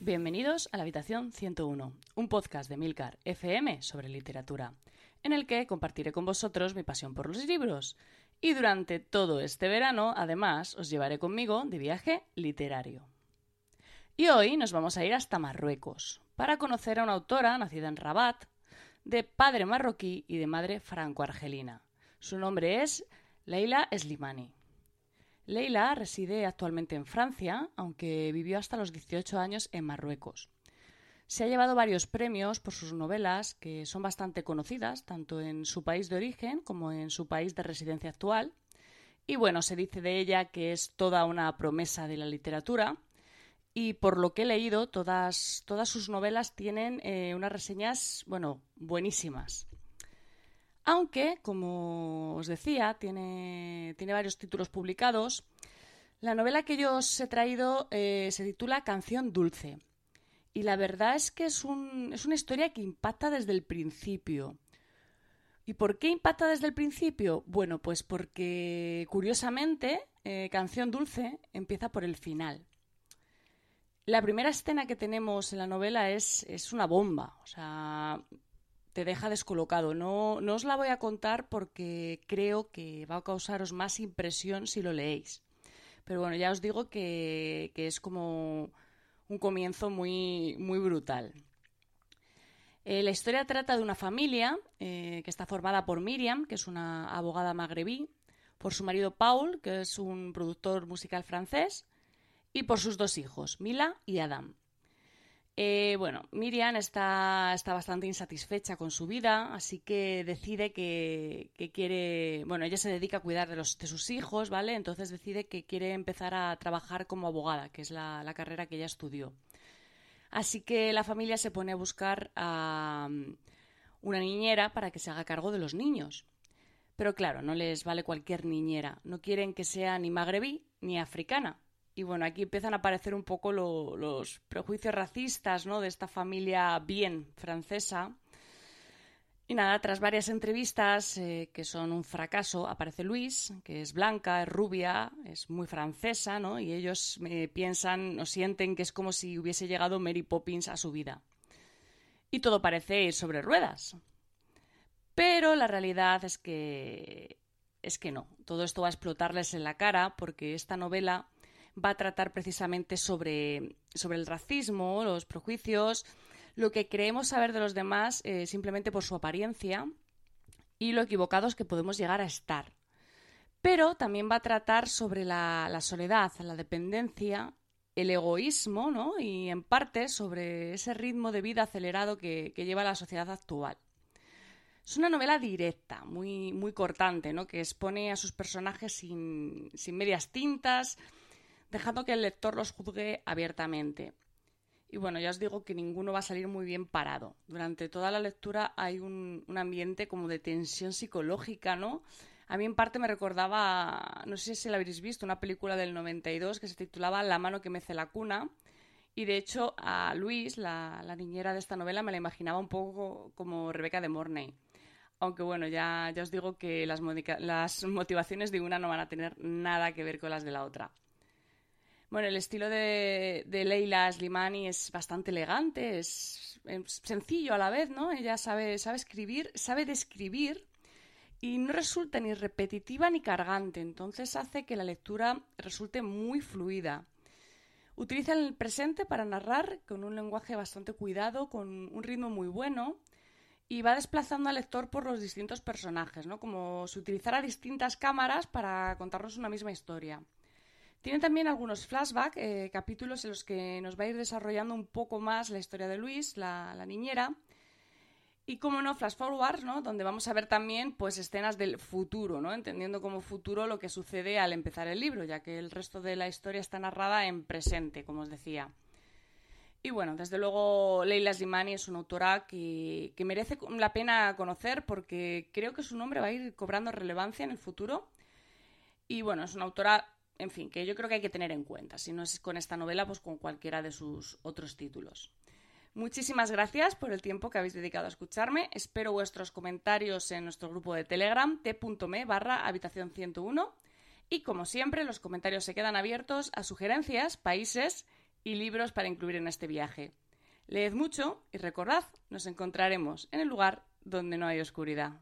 bienvenidos a la Habitación 101, un podcast de Milcar FM sobre literatura, en el que compartiré con vosotros mi pasión por los libros. Y durante todo este verano, además, os llevaré conmigo de viaje literario. Y hoy nos vamos a ir hasta Marruecos, para conocer a una autora nacida en Rabat, de padre marroquí y de madre franco-argelina. Su nombre es Leila Slimani. Leila reside actualmente en Francia, aunque vivió hasta los 18 años en Marruecos. Se ha llevado varios premios por sus novelas, que son bastante conocidas, tanto en su país de origen como en su país de residencia actual. Y bueno, se dice de ella que es toda una promesa de la literatura. Y por lo que he leído, todas, todas sus novelas tienen eh, unas reseñas, bueno, buenísimas. Aunque, como os decía, tiene, tiene varios títulos publicados. La novela que yo os he traído eh, se titula Canción Dulce. Y la verdad es que es, un, es una historia que impacta desde el principio. ¿Y por qué impacta desde el principio? Bueno, pues porque curiosamente eh, Canción Dulce empieza por el final. La primera escena que tenemos en la novela es, es una bomba. O sea, te deja descolocado. No, no os la voy a contar porque creo que va a causaros más impresión si lo leéis. Pero bueno, ya os digo que, es como un comienzo muy, muy brutal. Eh, la historia trata de una familia eh, que está formada por Miriam, que es una abogada magrebí, por su marido Paul, que es un productor musical francés, y por sus dos hijos, Mila y Adam. Eh, bueno, Miriam está, está, bastante insatisfecha con su vida, así que decide que, quiere, bueno, ella se dedica a cuidar de, los, de sus hijos, ¿vale? Entonces decide que quiere empezar a trabajar como abogada, que es la, carrera que ella estudió. Así que la familia se pone a buscar a um, una niñera para que se haga cargo de los niños. Pero claro, no les vale cualquier niñera. No quieren que sea ni magrebí ni africana, y bueno, aquí empiezan a aparecer un poco los prejuicios racistas ¿no? de esta familia bien francesa. Y nada, tras varias entrevistas eh, que son un fracaso, aparece Luis, que es blanca, es rubia, es muy francesa, ¿no? Y ellos eh, piensan o sienten que es como si hubiese llegado Mary Poppins a su vida. Y todo parece ir sobre ruedas. Pero la realidad es que es que no. Todo esto va a explotarles en la cara porque esta novela va a tratar precisamente sobre, sobre el racismo, los prejuicios, lo que creemos saber de los demás eh, simplemente por su apariencia y lo equivocados que podemos llegar a estar. Pero también va a tratar sobre la, soledad, la dependencia, el egoísmo, ¿no? Y en parte sobre ese ritmo de vida acelerado que, lleva la sociedad actual. Es una novela directa, muy, muy cortante, ¿no? Que expone a sus personajes sin, sin medias tintas, dejando que el lector los juzgue abiertamente. Y bueno, ya os digo que ninguno va a salir muy bien parado. Durante toda la lectura hay un, ambiente como de tensión psicológica, ¿no? A mí en parte me recordaba, no sé si la habréis visto, una película del 92 que se titulaba La mano que mece la cuna. Y de hecho a Luis, la, niñera de esta novela, me la imaginaba un poco como Rebeca de Mornay. Aunque bueno, ya, ya os digo que las, las motivaciones de una no van a tener nada que ver con las de la otra. Bueno, el estilo de, Leila Slimani es bastante elegante, es, sencillo a la vez, ¿no? Ella sabe, sabe escribir, sabe describir y no resulta ni repetitiva ni cargante, entonces hace que la lectura resulte muy fluida. Utiliza el presente para narrar con un lenguaje bastante cuidado, con un ritmo muy bueno y va desplazando al lector por los distintos personajes, ¿no? Como si utilizara distintas cámaras para contarnos una misma historia. Tiene también algunos flashbacks, eh, capítulos en los que nos va a ir desarrollando un poco más la historia de Luis, la, niñera. Y como no, flash forward, ¿no? Donde vamos a ver también pues escenas del futuro, ¿no? Entendiendo como futuro lo que sucede al empezar el libro, ya que el resto de la historia está narrada en presente, como os decía. Y bueno, desde luego Leila Slimani es una autora que merece la pena conocer porque creo que su nombre va a ir cobrando relevancia en el futuro. Y bueno, es una autora en fin, que yo creo que hay que tener en cuenta. Si no es con esta novela, pues con cualquiera de sus otros títulos. Muchísimas gracias por el tiempo que habéis dedicado a escucharme. Espero vuestros comentarios en nuestro grupo de Telegram, t.me barra habitación 101. Y como siempre, los comentarios se quedan abiertos a sugerencias, países y libros para incluir en este viaje. Leed mucho y recordad, nos encontraremos en el lugar donde no hay oscuridad.